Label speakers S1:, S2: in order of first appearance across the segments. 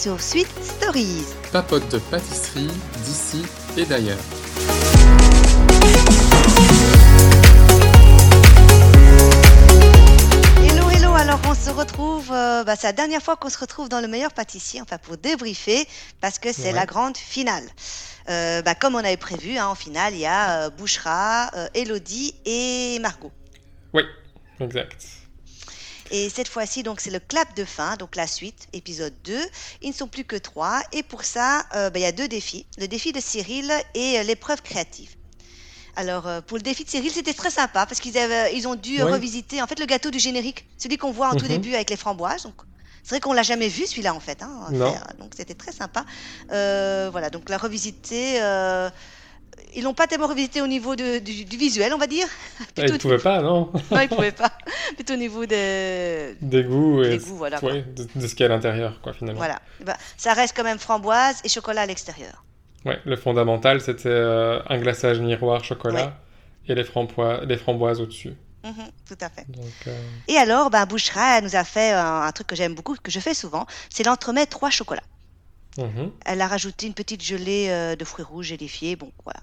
S1: Sur Sweet Stories.
S2: Papote de pâtisserie d'ici et d'ailleurs.
S1: Hello, hello, alors on se retrouve, euh, bah, c'est la dernière fois qu'on se retrouve dans le meilleur pâtissier, enfin pour débriefer, parce que c'est
S2: Ouais.
S1: la grande finale. Euh, bah, comme on avait prévu, hein, en finale, il y a euh, Bouchra, euh, Elodie et Margot.
S2: Oui, exact.
S1: Et cette fois-ci, donc, c'est le clap de fin, donc la suite, épisode 2. Ils ne sont plus que trois. Et pour ça, euh, bah, il y a deux défis. Le défi de Cyril et euh, l'épreuve créative. Alors, euh, pour le défi de Cyril, c'était très sympa parce qu'ils avaient- ils ont dû
S2: Ouais.
S1: revisiter en fait le gâteau du générique, celui qu'on voit en tout
S2: Mhm.
S1: début avec les framboises. Donc, c'est vrai qu'on l'a jamais vu celui-là en fait. hein,
S2: Non.
S1: faire. Donc, c'était très sympa. Euh, voilà, donc la revisiter. euh, ils l'ont pas tellement revisité au niveau de- du, du visuel, on va dire.
S2: Ah,
S1: Plutôt
S2: il pouvait pas, non?
S1: Non, ils pouvaient pas. Plutôt au niveau des,
S2: Des goûts et
S1: goûts, voilà.
S2: ouais, de, de ce qu'il y a à l'intérieur, quoi, finalement.
S1: Voilà. Ben, ça reste quand même framboise et chocolat à l'extérieur.
S2: Ouais, le fondamental, c'était euh, un glaçage miroir chocolat et les, frambois- les framboises au-dessus.
S1: Mhm, tout à fait.
S2: Donc, euh,
S1: Et alors, ben, Bouchra elle nous a fait un, un truc que j'aime beaucoup, que je fais souvent, c'est l'entremet trois chocolats.
S2: Mhm.
S1: Elle a rajouté une petite gelée euh, de fruits rouges gélifiés. Bon, voilà.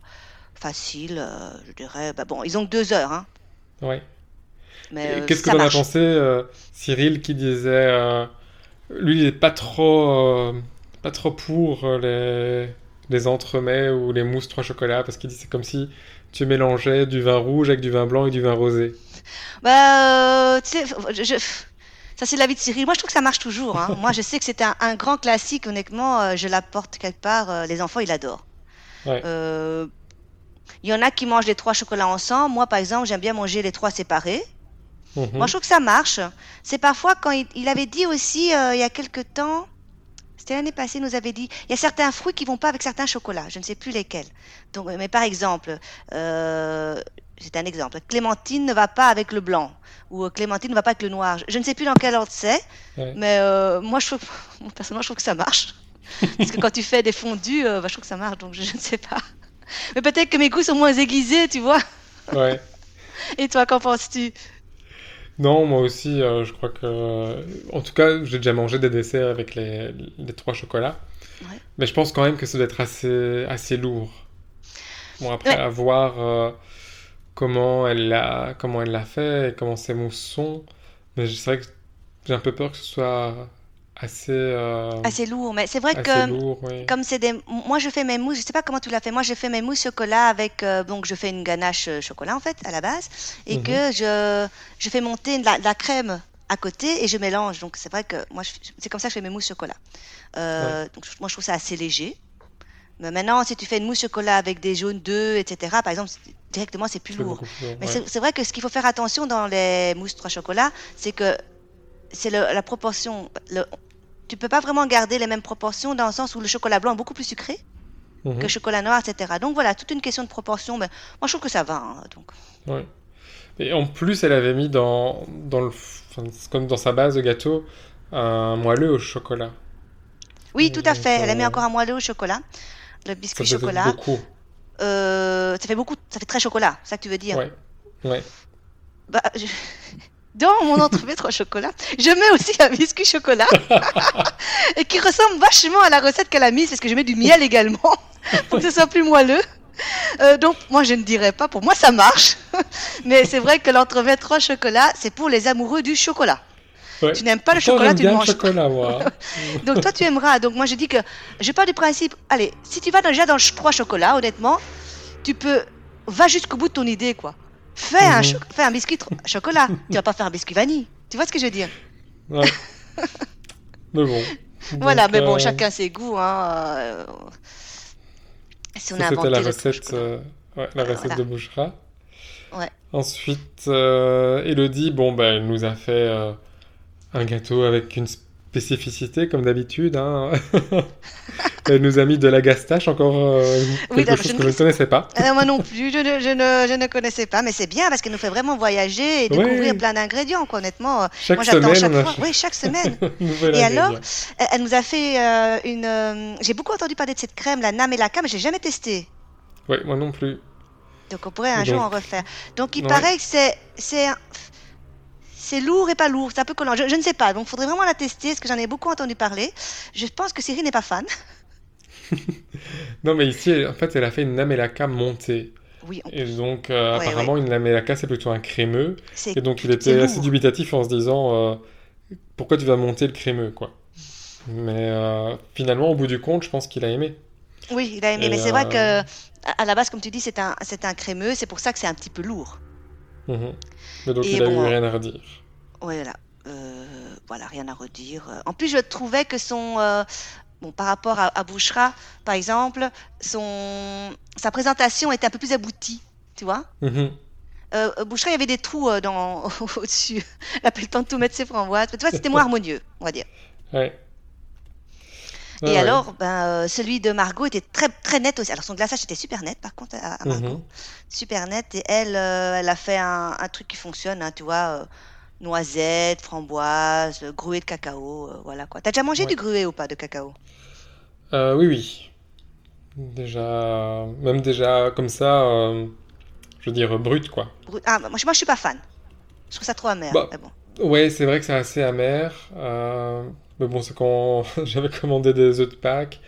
S1: Facile, euh, je dirais. Bah, bon, ils ont que deux heures, hein.
S2: Ouais.
S1: Mais euh,
S2: Qu'est-ce que t'en as pensé, Cyril, qui disait, lui, il est pas trop, pas trop pour les, les entremets ou les mousses trois chocolats, parce qu'il dit c'est comme si tu mélangeais du vin rouge avec du vin blanc et du vin rosé.
S1: Bah, euh, tu sais, je- ça c'est l'avis de Cyril. Moi, je trouve que ça marche toujours. hein. Moi, je sais que c'est un, un grand classique. Honnêtement, euh, je l'apporte quelque part. euh, les enfants, ils l'adorent.
S2: Ouais.
S1: Euh, Il y en a qui mangent les trois chocolats ensemble. Moi, par exemple, j'aime bien manger les trois séparés.
S2: Mhm.
S1: Moi, je trouve que ça marche. C'est parfois quand il, il avait dit aussi, euh, il y a quelque temps, c'était l'année passée, il nous avait dit, il y a certains fruits qui vont pas avec certains chocolats. Je ne sais plus lesquels. Donc, mais par exemple, c'est un exemple. Clémentine ne va pas avec le blanc ou euh, Clémentine ne va pas avec le noir. Je, ne sais plus dans quel ordre c'est,
S2: Ouais.
S1: mais euh, moi, je trouve, personnellement, je trouve que ça marche. Parce que quand tu fais des fondus, euh, bah, je trouve que ça marche. Donc, je, je ne sais pas. Mais peut-être que mes goûts sont moins aiguisés, tu vois.
S2: Ouais.
S1: Et toi, qu'en penses-tu?
S2: Non, moi aussi, euh, je crois que... En tout cas, j'ai déjà mangé des desserts avec les, les trois chocolats.
S1: Ouais.
S2: Mais je pense quand même que ça doit être assez, assez lourd. Bon, après,
S1: Ouais.
S2: à voir euh, comment elle l'a comment elle l'a fait et comment ses mousses sont. Mais c'est vrai que j'ai un peu peur que ce soit assez, euh,
S1: Assez lourd. Mais c'est vrai que.
S2: lourd. oui.
S1: Comme c'est des... Moi, je fais mes mousses, je sais pas comment tu l'as fait. Moi, je fais mes mousses chocolat avec... euh, donc, je fais une ganache euh, chocolat, en fait, à la base. Et
S2: Mhm.
S1: que je, je fais monter la, la crème à côté et je mélange. Donc, c'est vrai que moi, c'est comme ça que je fais mes mousses chocolat. Euh, Donc, moi, je trouve ça assez léger. Mais maintenant, si tu fais une mousse chocolat avec des jaunes d'œufs, etc., par exemple, directement, c'est plus lourd.
S2: plus
S1: Mais
S2: ouais.
S1: c'est vrai que ce qu'il faut faire attention dans les mousses trois chocolats, c'est que c'est la proportion. Le, tu peux pas vraiment garder les mêmes proportions dans le sens où le chocolat blanc est beaucoup plus sucré
S2: Mhm.
S1: que le chocolat noir, etc. Donc voilà, toute une question de proportion. Mais moi, je trouve que ça va. hein, donc.
S2: Ouais. Et en plus, elle avait mis dans, dans le, comme dans sa base de gâteau un moelleux au chocolat.
S1: Oui, tout à fait. Elle a mis
S2: euh,
S1: encore un moelleux au chocolat. Le
S2: Ça
S1: biscuit
S2: faisait
S1: chocolat.
S2: beaucoup.
S1: Euh, ça fait beaucoup. Ça fait très chocolat. C'est ça que tu veux dire
S2: Ouais. Ouais.
S1: Bah, je- Dans mon entremets trois chocolats, je mets aussi un biscuit chocolat et qui ressemble vachement à la recette qu'elle a mise parce que je mets du miel également pour que ce soit plus moelleux. Euh, donc moi je ne dirais pas, pour moi ça marche, mais c'est vrai que l'entremet trois chocolats c'est pour les amoureux du chocolat.
S2: Ouais.
S1: Tu n'aimes pas le chocolat, tu ne manges
S2: chocolat, moi.
S1: Donc toi tu aimeras. Donc moi je dis que je pars du principe, allez, si tu vas déjà dans trois chocolats, honnêtement, tu peux va jusqu'au bout de ton idée quoi. Fais un
S2: Mhm.
S1: cho- fais un biscuit chocolat. tu vas pas faire un biscuit vanille. Tu vois ce que je veux dire?
S2: Ouais. Mais bon.
S1: Voilà, mais bon,
S2: euh,
S1: chacun ses goûts. Hein. euh, Si on
S2: ça,
S1: a inventé
S2: la
S1: le truc
S2: recette, euh, ouais, la recette
S1: Voilà.
S2: de Bouchera.
S1: Ouais.
S2: Ensuite, euh, Elodie, bon, bah, elle nous a fait euh, un gâteau avec une spécificité, comme d'habitude. hein. elle nous a mis de la gastache, encore euh,
S1: Oui,
S2: quelque
S1: là,
S2: chose
S1: je
S2: que
S1: ne-
S2: je ne connaissais pas.
S1: Euh, moi non plus, je ne, je ne, je ne connaissais pas, mais c'est bien parce qu'elle nous fait vraiment voyager et découvrir plein d'ingrédients, quoi, honnêtement.
S2: Chaque
S1: Moi j'attends chaque
S2: a
S1: fois. Oui, chaque semaine. Et alors. Elle, nous a fait euh, une. euh, J'ai beaucoup entendu parler de cette crème, la Namelaka, mais je l'ai jamais testée.
S2: Ouais, moi non plus.
S1: Donc on pourrait un
S2: Donc-
S1: jour en refaire. Donc il
S2: Ouais.
S1: paraît que c'est c'est lourd et pas lourd, c'est un peu collant. Je, je ne sais pas, donc il faudrait vraiment la tester, parce que j'en ai beaucoup entendu parler. Je pense que Cyril n'est pas fan.
S2: Non, mais ici, en fait, elle a fait une lamelaka montée.
S1: Oui, on-
S2: Et donc, euh,
S1: Ouais,
S2: apparemment, une lamelaka, c'est plutôt un crémeux. Et donc, il était assez dubitatif en se disant euh, pourquoi tu vas monter le crémeux, quoi. Mais euh, finalement, au bout du compte, je pense qu'il a aimé.
S1: Oui, il a aimé,
S2: Et,
S1: mais c'est vrai que à la base, comme tu dis, c'est un, c'est un crémeux, c'est pour ça que c'est un petit peu lourd.
S2: Mhm. Mais donc,
S1: Et
S2: il a
S1: bon,
S2: eu
S1: euh,
S2: rien à redire.
S1: Voilà, Euh, voilà, rien à redire. En plus, je trouvais que son, euh, bon, par rapport à, à Bouchra, par exemple, son, sa présentation était un peu plus aboutie, tu vois.
S2: Mhm.
S1: Euh, Bouchra, il y avait des trous euh, dans, au-dessus. Elle n'a pas le temps de tout mettre ses framboises. Tu vois, c'était moins harmonieux, on va dire.
S2: Ouais.
S1: Et
S2: Ouais,
S1: alors, ben, euh, celui de Margot était très, très net aussi. Alors, son glaçage était super net, par contre, à, à Margot.
S2: Mhm.
S1: Super net. Et elle, euh, elle a fait un, un truc qui fonctionne, hein, tu vois. euh, noisettes, framboises, gruau de cacao, euh, voilà quoi. T'as déjà mangé
S2: Ouais.
S1: du gruau ou pas de cacao?
S2: Oui, oui. Déjà, même déjà comme ça, je veux dire brut, quoi.
S1: Bru- Ah, moi, je- moi, je suis pas fan. Je trouve ça trop amer.
S2: Bah,
S1: bon.
S2: Ouais, c'est vrai que c'est assez amer. Mais bon, c'est quand j'avais commandé des œufs de Pâques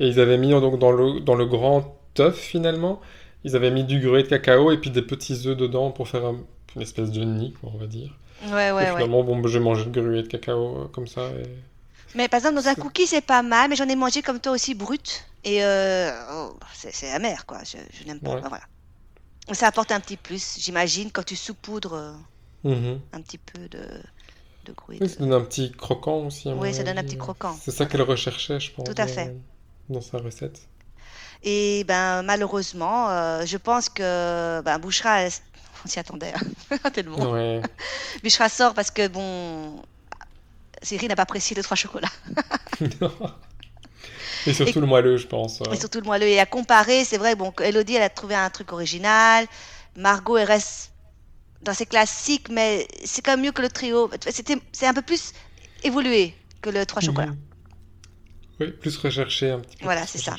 S2: et ils avaient mis donc dans le, dans le grand œuf finalement, ils avaient mis du gruau de cacao et puis des petits œufs dedans pour faire un- une espèce de nid, quoi, on va dire.
S1: Ouais,
S2: et
S1: ouais, ouais.
S2: finalement, bon, bah, j'ai mangé le gruau de cacao euh, comme ça. Et...
S1: Mais par exemple, dans un cookie, c'est pas mal, mais j'en ai mangé comme toi aussi brut. Et euh, oh, c'est amer, quoi. Je, je n'aime pas.
S2: Ouais.
S1: Voilà. Ça apporte un petit plus, j'imagine, quand tu saupoudres euh,
S2: Mhm.
S1: un petit peu de, de.
S2: Oui, ça donne un petit croquant aussi.
S1: Oui, ça donne un petit croquant.
S2: C'est ça qu'elle recherchait, je pense.
S1: Tout à
S2: dans-
S1: fait.
S2: Dans sa recette.
S1: Et ben malheureusement, euh, je pense que ben, Bouchra, elle- on s'y attendait hein, tellement.
S2: Ouais.
S1: Bouchra sort parce que bon, Cyril n'a pas apprécié les trois chocolats.
S2: Et surtout
S1: Et-
S2: le moelleux, je pense.
S1: Et surtout le moelleux. Et à comparer, c'est vrai, bon, Elodie, elle a trouvé un truc original. Margot, elle reste dans ses classiques, mais c'est quand même mieux que le trio. C'était, c'est un peu plus évolué que le trois chocolats.
S2: Oui, plus recherché, un petit peu
S1: Voilà, c'est ça.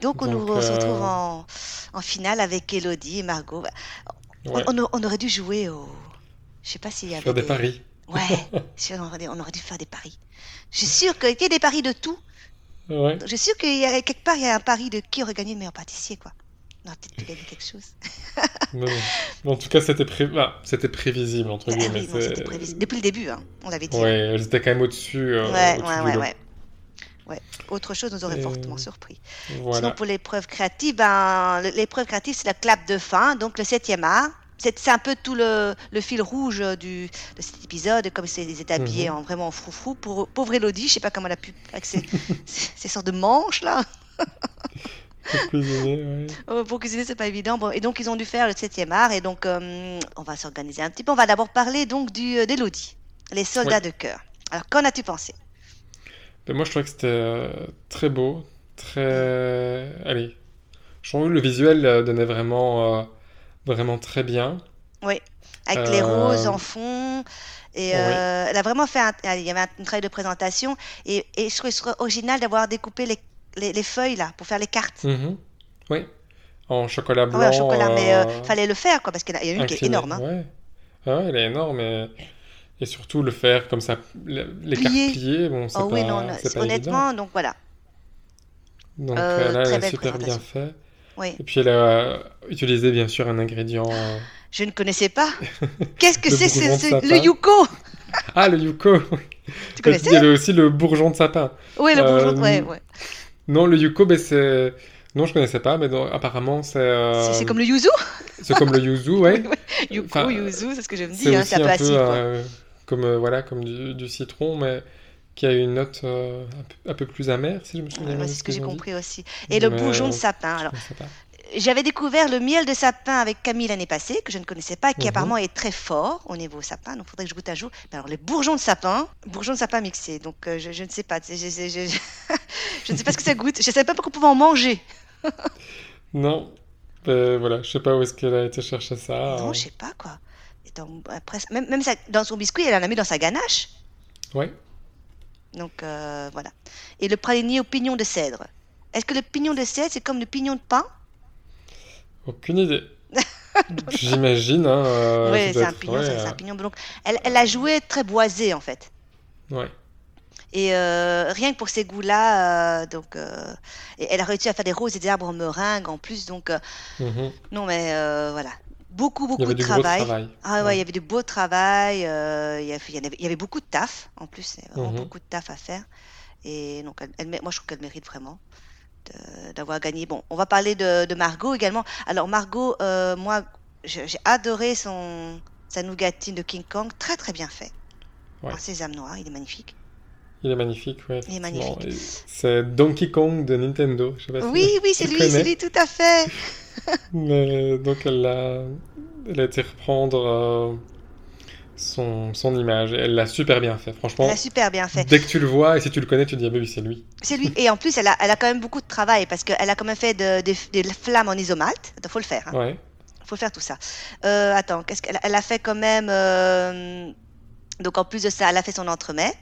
S1: Donc on nous se retrouve
S2: euh,
S1: en, en finale avec Elodie et Margot. On-
S2: Ouais.
S1: On, on aurait dû jouer au. Je sais pas s'il y avait
S2: Faire des paris.
S1: Ouais, sûr, on aurait, dû- on aurait dû faire des paris. Je suis sûre qu'il y a des paris de tout.
S2: Ouais.
S1: Je suis sûre qu'il y a quelque part il y a un pari de qui aurait gagné le meilleur pâtissier quoi. On aurait peut-être pu gagner quelque chose.
S2: En tout cas, c'était pré... ah, c'était prévisible, entre
S1: Ah
S2: guillemets.
S1: oui, non, c'était
S2: c'est-
S1: prévisible. Depuis le début, hein, on l'avait dit.
S2: Ouais, j'étais quand même au-dessus. euh,
S1: ouais, ouais, ouais,
S2: lot.
S1: ouais. Ouais. Autre chose nous aurait
S2: Et-
S1: fortement surpris. Sinon, pour l'épreuve créative, ben, l'épreuve créative, c'est la clap de fin, donc le septième art. C'est un peu tout le, le fil rouge euh, du, de cet épisode, comme c'est des habillés
S2: Mhm.
S1: en vraiment froufrou. Pour pauvre Elodie, je sais pas comment elle a pu, avec ces, ces sortes de manches là.
S2: Pour cuisiner, ouais.
S1: Euh, Pour cuisiner, c'est pas évident. Bon, et donc, ils ont dû faire le septième art. Et donc, euh, on va s'organiser un petit peu. On va d'abord parler donc du, euh, d'Élodie, les soldats
S2: Ouais.
S1: de cœur. Alors, qu'en as-tu pensé?
S2: Mais moi, je trouvais que c'était euh, très beau, très... Allez, je trouve que le visuel euh, donnait vraiment, vraiment très bien.
S1: Oui, avec les roses en fond. Et
S2: oui.
S1: elle a vraiment fait un, il y avait un, travail de présentation. Et, et je trouvais original d'avoir découpé les, les, les feuilles là pour faire les cartes.
S2: Mhm. Oui, en chocolat
S1: Ah
S2: blanc.
S1: ouais, en chocolat, mais euh,
S2: euh,
S1: fallait le faire quoi, parce qu'il y en a une qui est
S2: incliné.
S1: énorme. hein.
S2: Ouais. Ah ouais, elle est énorme. Et, et surtout le faire comme ça, le- les cartes
S1: Pliées.
S2: bon, c'est
S1: Oh
S2: pas,
S1: oui, non, non,
S2: c'est pas
S1: honnêtement, donc voilà.
S2: Donc
S1: euh,
S2: euh, là,
S1: très
S2: elle a
S1: belle
S2: super bien fait.
S1: Oui.
S2: Et puis elle a utilisé bien sûr un ingrédient. euh,
S1: Je ne connaissais pas. Qu'est-ce que c'est ce- le yuko?
S2: Ah, le yuko
S1: Tu
S2: Il y
S1: connaissais
S2: avait aussi le bourgeon de sapin.
S1: Oui, le
S2: Euh,
S1: bourgeon. Ouais, ouais.
S2: Non, le yuko, ben, c'est... Non, je connaissais pas, mais non, apparemment c'est... euh,
S1: C'est- C'est comme le yuzu?
S2: c'est comme le yuzu, ouais.
S1: Yuko,
S2: Enfin,
S1: yuzu, c'est ce que je me dis.
S2: C'est
S1: Hein,
S2: aussi
S1: un peu acide,
S2: euh, comme, euh, voilà, comme du, du citron, mais qui a une note euh, un, peu, un peu plus amère, si je me souviens de
S1: c'est ce que j'ai compris aussi. Et le
S2: Mais,
S1: bourgeon de
S2: euh,
S1: sapin. Alors, j'avais découvert le miel de sapin avec Camille l'année passée, que je ne connaissais pas, qui
S2: Mhm.
S1: apparemment est très fort au niveau sapin. Donc, il faudrait que je goûte un jour. Mais alors, les bourgeons de sapin, bourgeons de sapin mixés. Donc, euh, je, je ne sais pas. je- je- ne sais pas ce que ça goûte. Je ne savais pas qu'on pouvait en manger.
S2: Non, ben, voilà, je sais pas où est-ce qu'elle a été chercher ça.
S1: Non,
S2: euh,
S1: je sais pas quoi. Et dans- après, même même ça- dans son biscuit, elle en a mis dans sa ganache.
S2: Ouais.
S1: Donc euh, voilà. Et le praliné au pignon de cèdre. Est-ce que le pignon de cèdre, c'est comme le pignon de pain?
S2: Aucune idée. J'imagine. Hein, euh, ça
S1: c'est un
S2: ouais,
S1: un
S2: euh,
S1: pignon. Donc, elle, elle a joué très boisé en fait.
S2: ouais.
S1: Et euh, rien que pour ces goûts-là, euh, donc, euh, et elle a réussi à faire des roses et des arbres en meringue en plus. Donc,
S2: Mhm.
S1: non, mais voilà. Beaucoup, beaucoup de travail.
S2: travail.
S1: Ah ouais, il y avait du beau travail. il y avait, il y beaucoup de taf en plus. Vraiment
S2: Mhm.
S1: beaucoup de taf à faire. Et donc, elle, elle mé- moi, je trouve qu'elle mérite vraiment d'avoir gagné. Bon, on va parler de, de Margot également. Alors, Margot, moi, j'ai adoré son, sa nougatine de King Kong. Très, très bien fait.
S2: Ouais.
S1: En sésame noir, il est magnifique.
S2: Il est magnifique, ouais,
S1: Il est magnifique.
S2: C'est Donkey Kong de Nintendo. Je sais pas si
S1: Oui, oui, c'est lui, c'est lui, tout à fait.
S2: Mais, donc elle a, elle a été reprendre euh, son, son image. Elle l'a super bien fait, franchement.
S1: Elle a super bien fait.
S2: Dès que tu le vois et si tu le connais, tu te dis ah bah oui c'est lui.
S1: C'est lui. Et en plus, elle a, elle a quand même beaucoup de travail parce qu'elle a quand même fait de- des des flammes en isomalte. Il faut le faire. hein.
S2: Ouais.
S1: faut faire tout ça. Euh, attends, qu'est-ce qu'elle elle a fait quand même euh, Donc en plus de ça, elle a fait son entremets,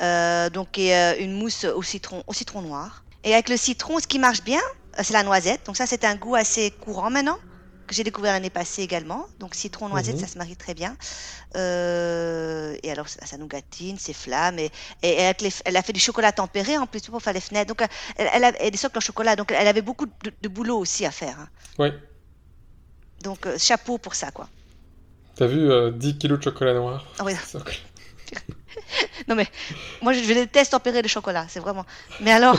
S1: euh, donc et, euh, une mousse au citron, au citron noir. Et avec le citron, ce qui marche bien, euh, c'est la noisette. Donc ça, c'est un goût assez courant maintenant que j'ai découvert l'année passée également. Donc citron noisette,
S2: Mhm.
S1: ça se marie très bien. Euh, et alors ça, ça nougatine, c'est flamme et, et avec les- elle a fait du chocolat tempéré en plus pour faire les fenêtres. Donc elle, elle a et des socles en chocolat. Donc elle avait beaucoup de, de boulot aussi à faire. hein.
S2: Ouais.
S1: Donc euh, chapeau pour ça quoi.
S2: T'as vu euh, 10 kilos de chocolat noir
S1: Ah oui. Non mais moi je, je déteste tempérer le chocolat, c'est vraiment. Mais alors,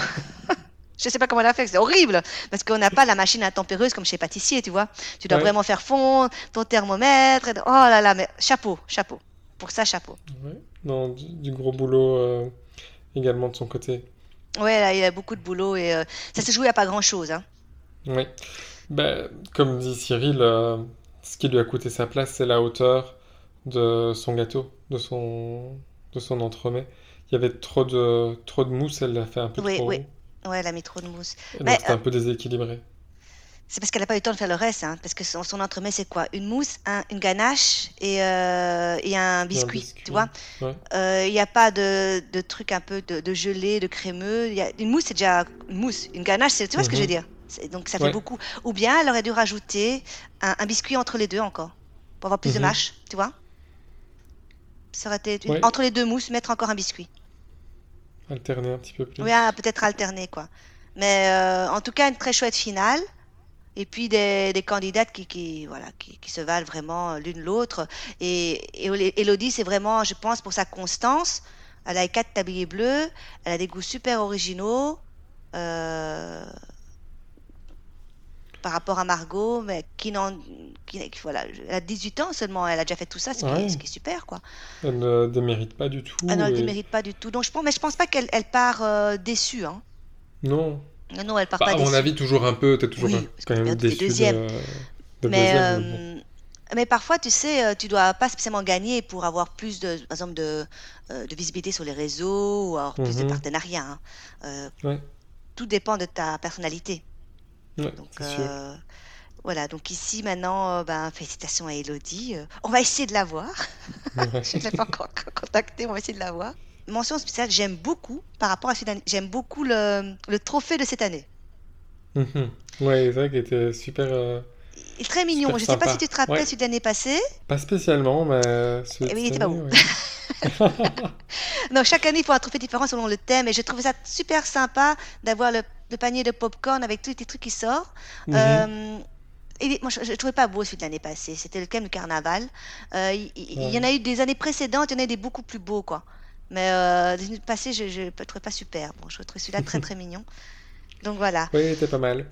S1: je sais pas comment elle a fait, c'est horrible parce qu'on n'a pas la machine à tempéreuse comme chez pâtissier, tu vois. Tu dois
S2: Ouais.
S1: vraiment faire fondre ton thermomètre. et- Oh là là, mais chapeau, chapeau. Pour ça, chapeau.
S2: Ouais. Non, du, du gros boulot euh, également de son côté.
S1: Ouais, là, il a beaucoup de boulot et euh, ça se jouait à pas grand chose. Hein.
S2: Oui. Ben, comme dit Cyril, euh, ce qui lui a coûté sa place, c'est la hauteur de son gâteau, de son, de son entremets. Il y avait trop de, trop de mousse, elle l'a fait un peu
S1: Oui,
S2: trop
S1: oui. Ouais, elle a mis trop de mousse.
S2: C'était un peu déséquilibré.
S1: C'est parce qu'elle n'a pas eu le temps de faire le reste, hein, parce que son, son entremets c'est quoi? Une mousse, un- une ganache et, euh, et un biscuit,
S2: biscuit.
S1: tu vois?
S2: Ouais.
S1: Euh, Il n'y a pas de, de truc un peu de, de gelé, de crémeux. Y a, une mousse, c'est déjà une mousse. Une ganache, c'est, tu vois ce que je veux
S2: Mhm.
S1: dire? Donc ça fait
S2: Ouais.
S1: beaucoup. Ou bien elle aurait dû rajouter un, un biscuit entre les deux encore, pour avoir plus de
S2: Mhm.
S1: mâche, tu vois? Ça aurait été
S2: Ouais.
S1: entre les deux mousses, mettre encore un biscuit.
S2: Alterner un petit peu plus.
S1: Oui, peut-être alterner, quoi. Mais euh, en tout cas, une très chouette finale. Et puis des, des candidates qui, qui, voilà, qui, qui se valent vraiment l'une l'autre. Et, et Elodie, c'est vraiment, je pense, pour sa constance. Elle a quatre tabliers bleus. Elle a des goûts super originaux. euh, par rapport à Margot, mais qui n'en. Voilà, elle a 18 ans seulement. Elle a déjà fait tout ça, ce, qui, est, ce qui est super, quoi.
S2: Elle ne démérite pas du tout.
S1: Elle ne
S2: et-
S1: démérite pas du tout. Donc, je pense, mais je pense pas qu'elle elle part euh, déçue. Hein.
S2: Non.
S1: Non, non, elle part
S2: Bah,
S1: pas
S2: à mon
S1: déçue.
S2: avis, toujours un peu. T'es toujours
S1: Oui,
S2: un- quand même
S1: t'es
S2: déçu
S1: deuxième.
S2: de, de
S1: Mais,
S2: deuxième. mais bon.
S1: mais parfois, tu sais, euh, tu dois pas spécialement gagner pour avoir plus de, par exemple, de, euh, de visibilité sur les réseaux ou avoir plus de
S2: Mhm.
S1: partenariats. hein. Euh,
S2: Ouais.
S1: Tout dépend de ta personnalité.
S2: Ouais,
S1: Donc, euh, voilà. Donc ici, maintenant, euh, ben, félicitations à Elodie. Euh, on va essayer de la voir.
S2: Ouais.
S1: Je ne l'ai pas encore contactée, on va essayer de la voir. Mention spéciale, j'aime beaucoup, par rapport à cette année, j'aime beaucoup le, le trophée de cette année.
S2: Mhm. Ouais, c'est vrai qu'il était super. euh,
S1: Il est très mignon.
S2: Super
S1: Je ne sais pas si tu te rappelles
S2: Ouais.
S1: celui de l'année passée.
S2: Pas spécialement, mais. celui
S1: Eh il
S2: cette
S1: était pas beau. Non, chaque année, il faut un trophée différent selon le thème. Et je trouvais ça super sympa d'avoir le, le panier de popcorn avec tous les trucs qui sortent.
S2: Mhm.
S1: Euh, et moi, je ne trouvais pas beau celui de l'année passée. C'était le thème du carnaval. Euh, Il y en a eu des années précédentes, il y en a eu des beaucoup plus beaux, quoi. Mais euh, les années passées, je ne le trouvais pas super. Bon, je trouvais celui-là très, très mignon. Donc voilà.
S2: Oui, il était pas mal.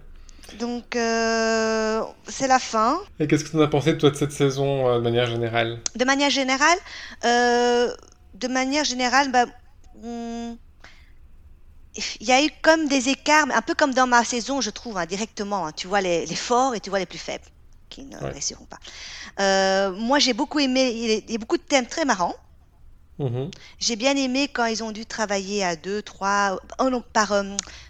S1: Donc, euh, c'est la fin.
S2: Et qu'est-ce que tu en as pensé, toi, de cette saison, euh, de manière générale?
S1: De manière générale, de manière générale, bah, hmm, il y a eu comme des écarts, un peu comme dans ma saison, je trouve, hein, directement. hein. tu vois les, les forts et tu vois les plus faibles qui ne
S2: Ouais.
S1: réussiront pas. Euh, moi, j'ai beaucoup aimé. Il y a- a beaucoup de thèmes très marrants.
S2: Mhm.
S1: J'ai bien aimé quand ils ont dû travailler à deux, trois, oh non, par, euh,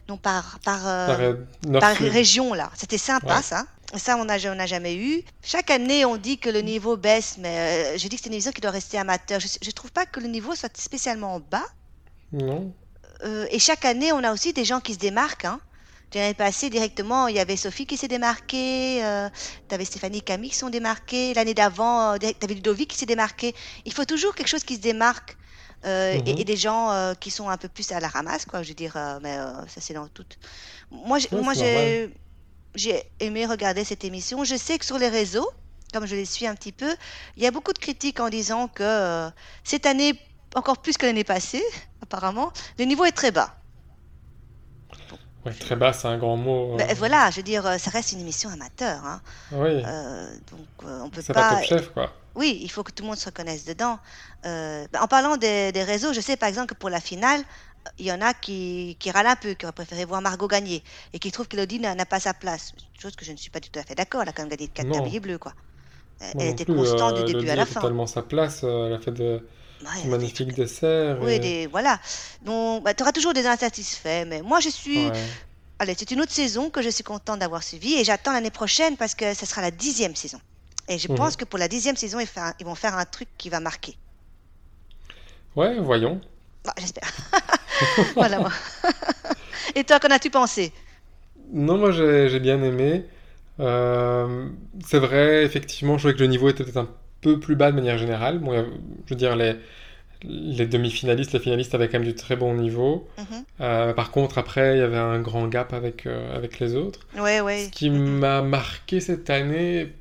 S1: non, par, par, euh,
S2: Par
S1: région là. C'était sympa
S2: Ouais.
S1: ça. Ça, on n'a on n'a jamais eu. Chaque année, on dit que le niveau baisse, mais euh, je dis que c'est une émission qui doit rester amateur. Je ne trouve pas que le niveau soit spécialement bas.
S2: Non?
S1: Euh, et chaque année, on a aussi des gens qui se démarquent. hein. L'année passée, directement, il y avait Sophie qui s'est démarquée, euh, tu avais Stéphanie et Camille qui sont démarquées. L'année d'avant, tu avais Ludovic qui s'est démarqué. Il faut toujours quelque chose qui se démarque. euh, et,
S2: Mhm.
S1: et des gens euh, qui sont un peu plus à la ramasse, quoi. Je veux dire, euh, mais euh, ça c'est dans tout. Moi, j'ai- moi j'ai aimé regarder cette émission. Je sais que sur les réseaux, comme je les suis un petit peu, il y a beaucoup de critiques en disant que euh, cette année, encore plus que l'année passée, apparemment, le niveau est très bas.
S2: Ouais, très bas, c'est un grand mot. euh.
S1: Ben, voilà, je veux dire, euh, ça reste une émission amateur, hein.
S2: Oui,
S1: Euh, donc euh, on peut
S2: c'est pas
S1: pas.
S2: Top Chef, quoi.
S1: Oui, il faut que tout le monde se reconnaisse dedans. Euh, ben, en parlant des, des réseaux, je sais par exemple que pour la finale, il y en a qui, qui râlent un peu, qui auraient préféré voir Margot gagner et qui trouvent qu'Elodie n'a pas sa place. Chose que je ne suis pas du tout à fait d'accord. Elle a quand même gagné de 4
S2: Non.
S1: tabliers bleus, quoi. Euh,
S2: Moi
S1: Elle était
S2: plus,
S1: constante
S2: euh,
S1: du début
S2: Elodie
S1: à la
S2: a
S1: fin.
S2: totalement sa place. euh, elle a fait de
S1: Ouais,
S2: de desserts.
S1: Oui,
S2: et-
S1: des, voilà. Donc, tu auras toujours des insatisfaits. Mais moi, je suis.
S2: Ouais.
S1: Allez, c'est une autre saison que je suis contente d'avoir suivie et j'attends l'année prochaine parce que ce sera la dixième saison. Et je
S2: Mhm.
S1: pense que pour la dixième saison, ils, fa- ils vont faire un truc qui va marquer.
S2: Ouais, voyons.
S1: Bah, J'espère. voilà. moi. Et toi, qu'en as-tu pensé?
S2: Non, moi j'ai bien aimé. Euh, c'est vrai, effectivement, je trouvais que le niveau était peut-être un peu plus bas de manière générale. Bon, je veux dire, les, les demi-finalistes, les finalistes avaient quand même du très bon niveau.
S1: Mhm.
S2: Euh, par contre, après, il y avait un grand gap avec, euh, avec les autres.
S1: Ouais, ouais.
S2: Ce qui m'a marqué cette année,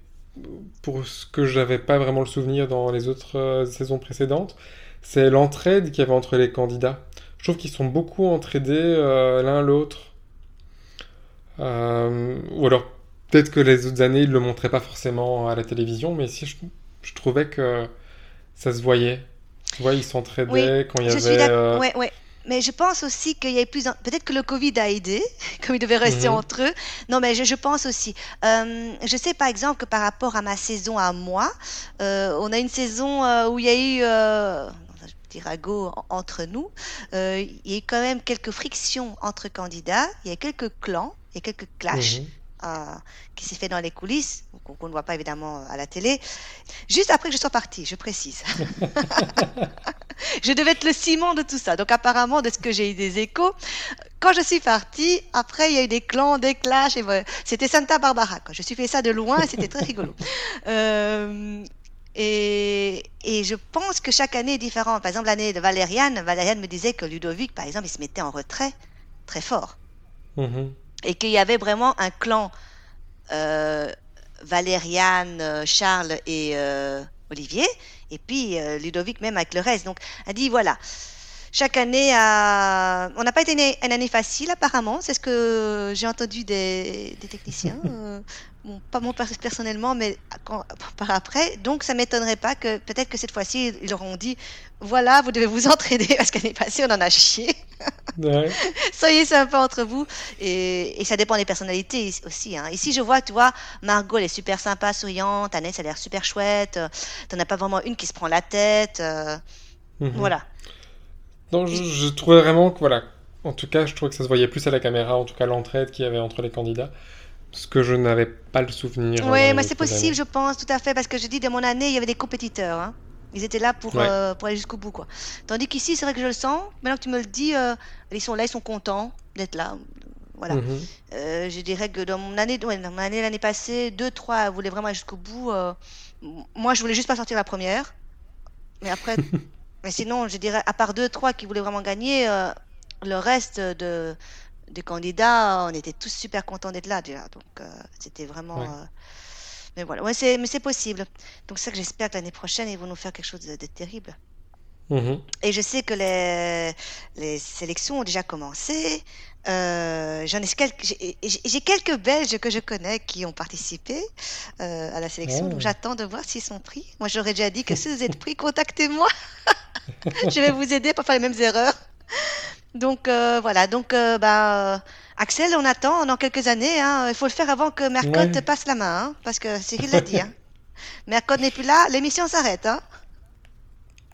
S2: pour ce que j'avais pas vraiment le souvenir dans les autres euh, saisons précédentes, c'est l'entraide qu'il y avait entre les candidats. Je trouve qu'ils sont beaucoup entraidés l'un l'autre. Ou alors, peut-être que les autres années, ils le montraient pas forcément à la télévision, mais ici, je, je trouvais que ça se voyait. Tu vois, ils s'entraidaient quand il y
S1: Je suis
S2: avait...
S1: d'accord.
S2: euh,
S1: Ouais, ouais. Mais je pense aussi qu'il y a plus. en- Peut-être que le Covid a aidé, comme ils devaient rester
S2: Mhm.
S1: entre eux. Non, mais je, je pense aussi. Euh, je sais par exemple que par rapport à ma saison à moi, euh, on a une saison euh, où il y a eu. Petit ragot en- entre nous. Euh, il y a eu quand même quelques frictions entre candidats. Il y a quelques clans, il y a quelques clashs.
S2: mhm.
S1: euh, qui s'est fait dans les coulisses, qu'on ne voit pas évidemment à la télé, juste après que je sois partie, je précise. je devais être le ciment de tout ça. Donc apparemment, de ce que j'ai eu des échos, quand je suis partie, après il y a eu des clans, des clashs, et c'était Santa Barbara. Quoi. Je suis fait ça de loin et c'était très rigolo. Euh, et, et je pense que chaque année est différente. Par exemple, l'année de Valériane, Valériane me disait que Ludovic, par exemple, il se mettait en retrait très fort
S2: Mhm.
S1: et qu'il y avait vraiment un clan euh, Valériane, euh, Charles et euh, Olivier, et puis euh, Ludovic même avec le reste. Donc, elle dit voilà, chaque année, a- on n'a pas été une, une année facile apparemment, c'est ce que j'ai entendu des, des techniciens. bon, pas moi pers- personnellement, mais quand- par après. Donc, ça m'étonnerait pas que peut-être que cette fois-ci, ils leur ont dit voilà, vous devez vous entraider parce qu'année passée, on en a chié.
S2: Ouais.
S1: Soyez sympas entre vous. Et, et ça dépend des personnalités aussi. hein. Ici, je vois, tu vois, Margot, elle est super sympa, souriante. Annette, ça a l'air super chouette. euh, T'en as pas vraiment une qui se prend la tête. euh,
S2: Mhm.
S1: Voilà.
S2: Non, je, je trouvais vraiment que, voilà, en tout cas, je trouvais que ça se voyait plus à la caméra, en tout cas l'entraide qu'il y avait entre les candidats, ce que je n'avais pas le souvenir.
S1: Oui, mais
S2: les
S1: c'est possible,
S2: années.
S1: je pense, tout à fait. Parce que je dis, de mon année, il y avait des compétiteurs. hein. Ils étaient là pour,
S2: Ouais.
S1: euh, pour aller jusqu'au bout. Quoi. Tandis qu'ici, c'est vrai que je le sens. Maintenant que tu me le dis, euh, ils sont là, ils sont contents d'être là. Voilà.
S2: Mhm.
S1: Euh, je dirais que dans mon année, ouais, dans mon année l'année passée, deux, trois voulaient vraiment aller jusqu'au bout. euh, moi, je voulais juste pas sortir la première. Mais après, mais sinon, je dirais, à part deux, trois qui voulaient vraiment gagner, le reste de, des candidats, on était tous super contents d'être là déjà. Donc, c'était vraiment.
S2: Ouais.
S1: Mais voilà, ouais, c'est, mais c'est possible. Donc, c'est ça que j'espère que l'année prochaine, ils vont nous faire quelque chose de, de terrible.
S2: Mhm.
S1: Et je sais que les, les sélections ont déjà commencé. Euh, j'en ai quelques, j'ai quelques Belges que je connais qui ont participé euh, à la sélection.
S2: Oh.
S1: Donc j'attends de voir s'ils sont pris. Moi, j'aurais déjà dit que si vous êtes pris, contactez-moi. je vais vous aider à pas faire les mêmes erreurs. Donc euh, voilà. Donc bah, Axel, on attend dans quelques années. hein. Il faut le faire avant que Mercotte
S2: Ouais.
S1: passe la main, hein, parce que Cyril l'a dit. Hein. Mercotte n'est plus là, l'émission s'arrête. Hein.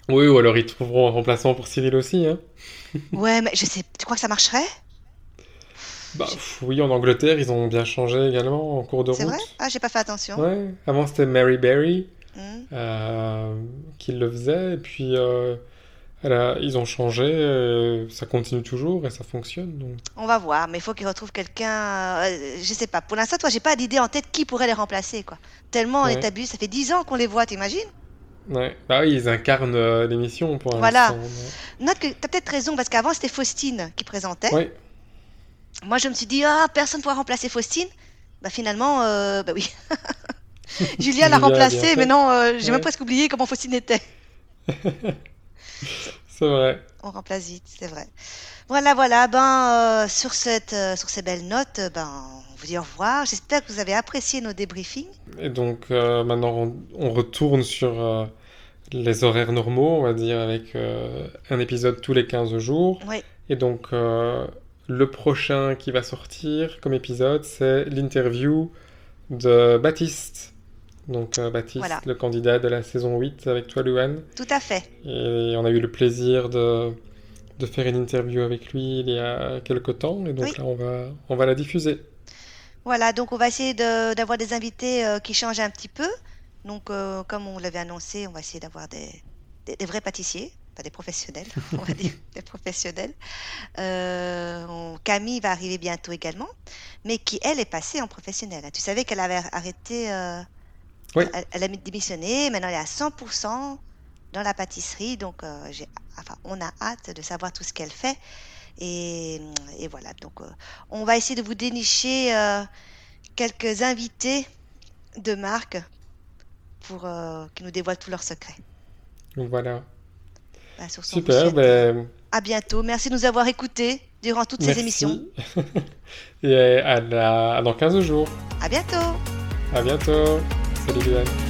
S2: Oui, ou alors ils trouveront un remplaçant pour Cyril aussi. Hein.
S1: Ouais, mais je sais. Tu crois que ça marcherait?
S2: Bah, pff, oui, en Angleterre, ils ont bien changé également en cours de
S1: C'est
S2: route.
S1: vrai? Ah, j'ai pas fait attention.
S2: Ouais, avant c'était Mary Berry
S1: Hmm.
S2: euh, qui le faisait, et puis euh, a- ils ont changé, euh, ça continue toujours et ça fonctionne. Donc,
S1: On va voir, mais il faut qu'ils retrouvent quelqu'un. euh, je sais pas. Pour l'instant, toi, j'ai pas d'idée en tête qui pourrait les remplacer, quoi. Tellement on est abusé. Ça fait 10 ans qu'on les voit, t'imagines?
S2: ouais. Bah oui, ils incarnent euh, l'émission pour
S1: Voilà.
S2: l'instant.
S1: Note que t'as peut-être raison, parce qu'avant, c'était Faustine qui présentait.
S2: Ouais.
S1: Moi, je me suis dit, ah, personne ne pourra remplacer Faustine. Bah, finalement, euh, bah oui. Julien l'a
S2: Julien a bien
S1: remplacé,
S2: fait.
S1: mais non, j'ai même presque oublié comment Faustine était.
S2: C'est vrai.
S1: On remplace vite, c'est vrai. Voilà, voilà. Ben, euh, sur cette, euh, sur ces belles notes, euh, ben, on vous dit au revoir. J'espère que vous avez apprécié nos débriefings.
S2: Et donc euh, maintenant, on, on retourne sur les horaires normaux, on va dire, avec un épisode tous les 15 jours.
S1: Oui,
S2: Et donc, le prochain qui va sortir comme épisode, c'est l'interview de Baptiste. Donc, euh, Baptiste,
S1: Voilà.
S2: le candidat de la saison 8 avec toi, Luan.
S1: tout à fait.
S2: Et on a eu le plaisir de, de faire une interview avec lui il y a quelques temps. Et donc
S1: Oui.
S2: là, on va, on va la diffuser.
S1: Voilà, donc on va essayer de- d'avoir des invités euh, qui changent un petit peu. Donc, euh, comme on l'avait annoncé, on va essayer d'avoir des, des, des vrais pâtissiers, pas des professionnels, on va dire des professionnels. Euh, on- Camille va arriver bientôt également, mais qui, elle, est passée en professionnelle. Tu savais qu'elle avait arrêté,
S2: Oui.
S1: elle, elle a démissionné, maintenant elle est à 100% dans la pâtisserie, donc euh, enfin, on a hâte de savoir tout ce qu'elle fait. Et, et voilà, donc euh, on va essayer de vous dénicher euh, quelques invités de marque pour qui nous dévoilent tous leurs secrets.
S2: Voilà.
S1: Bah, sur
S2: Super. Ben,
S1: à bientôt. Merci de nous avoir écoutés durant toutes ces émissions.
S2: Et à, la, à dans 15 jours.
S1: À bientôt.
S2: À bientôt. Salut, Luan.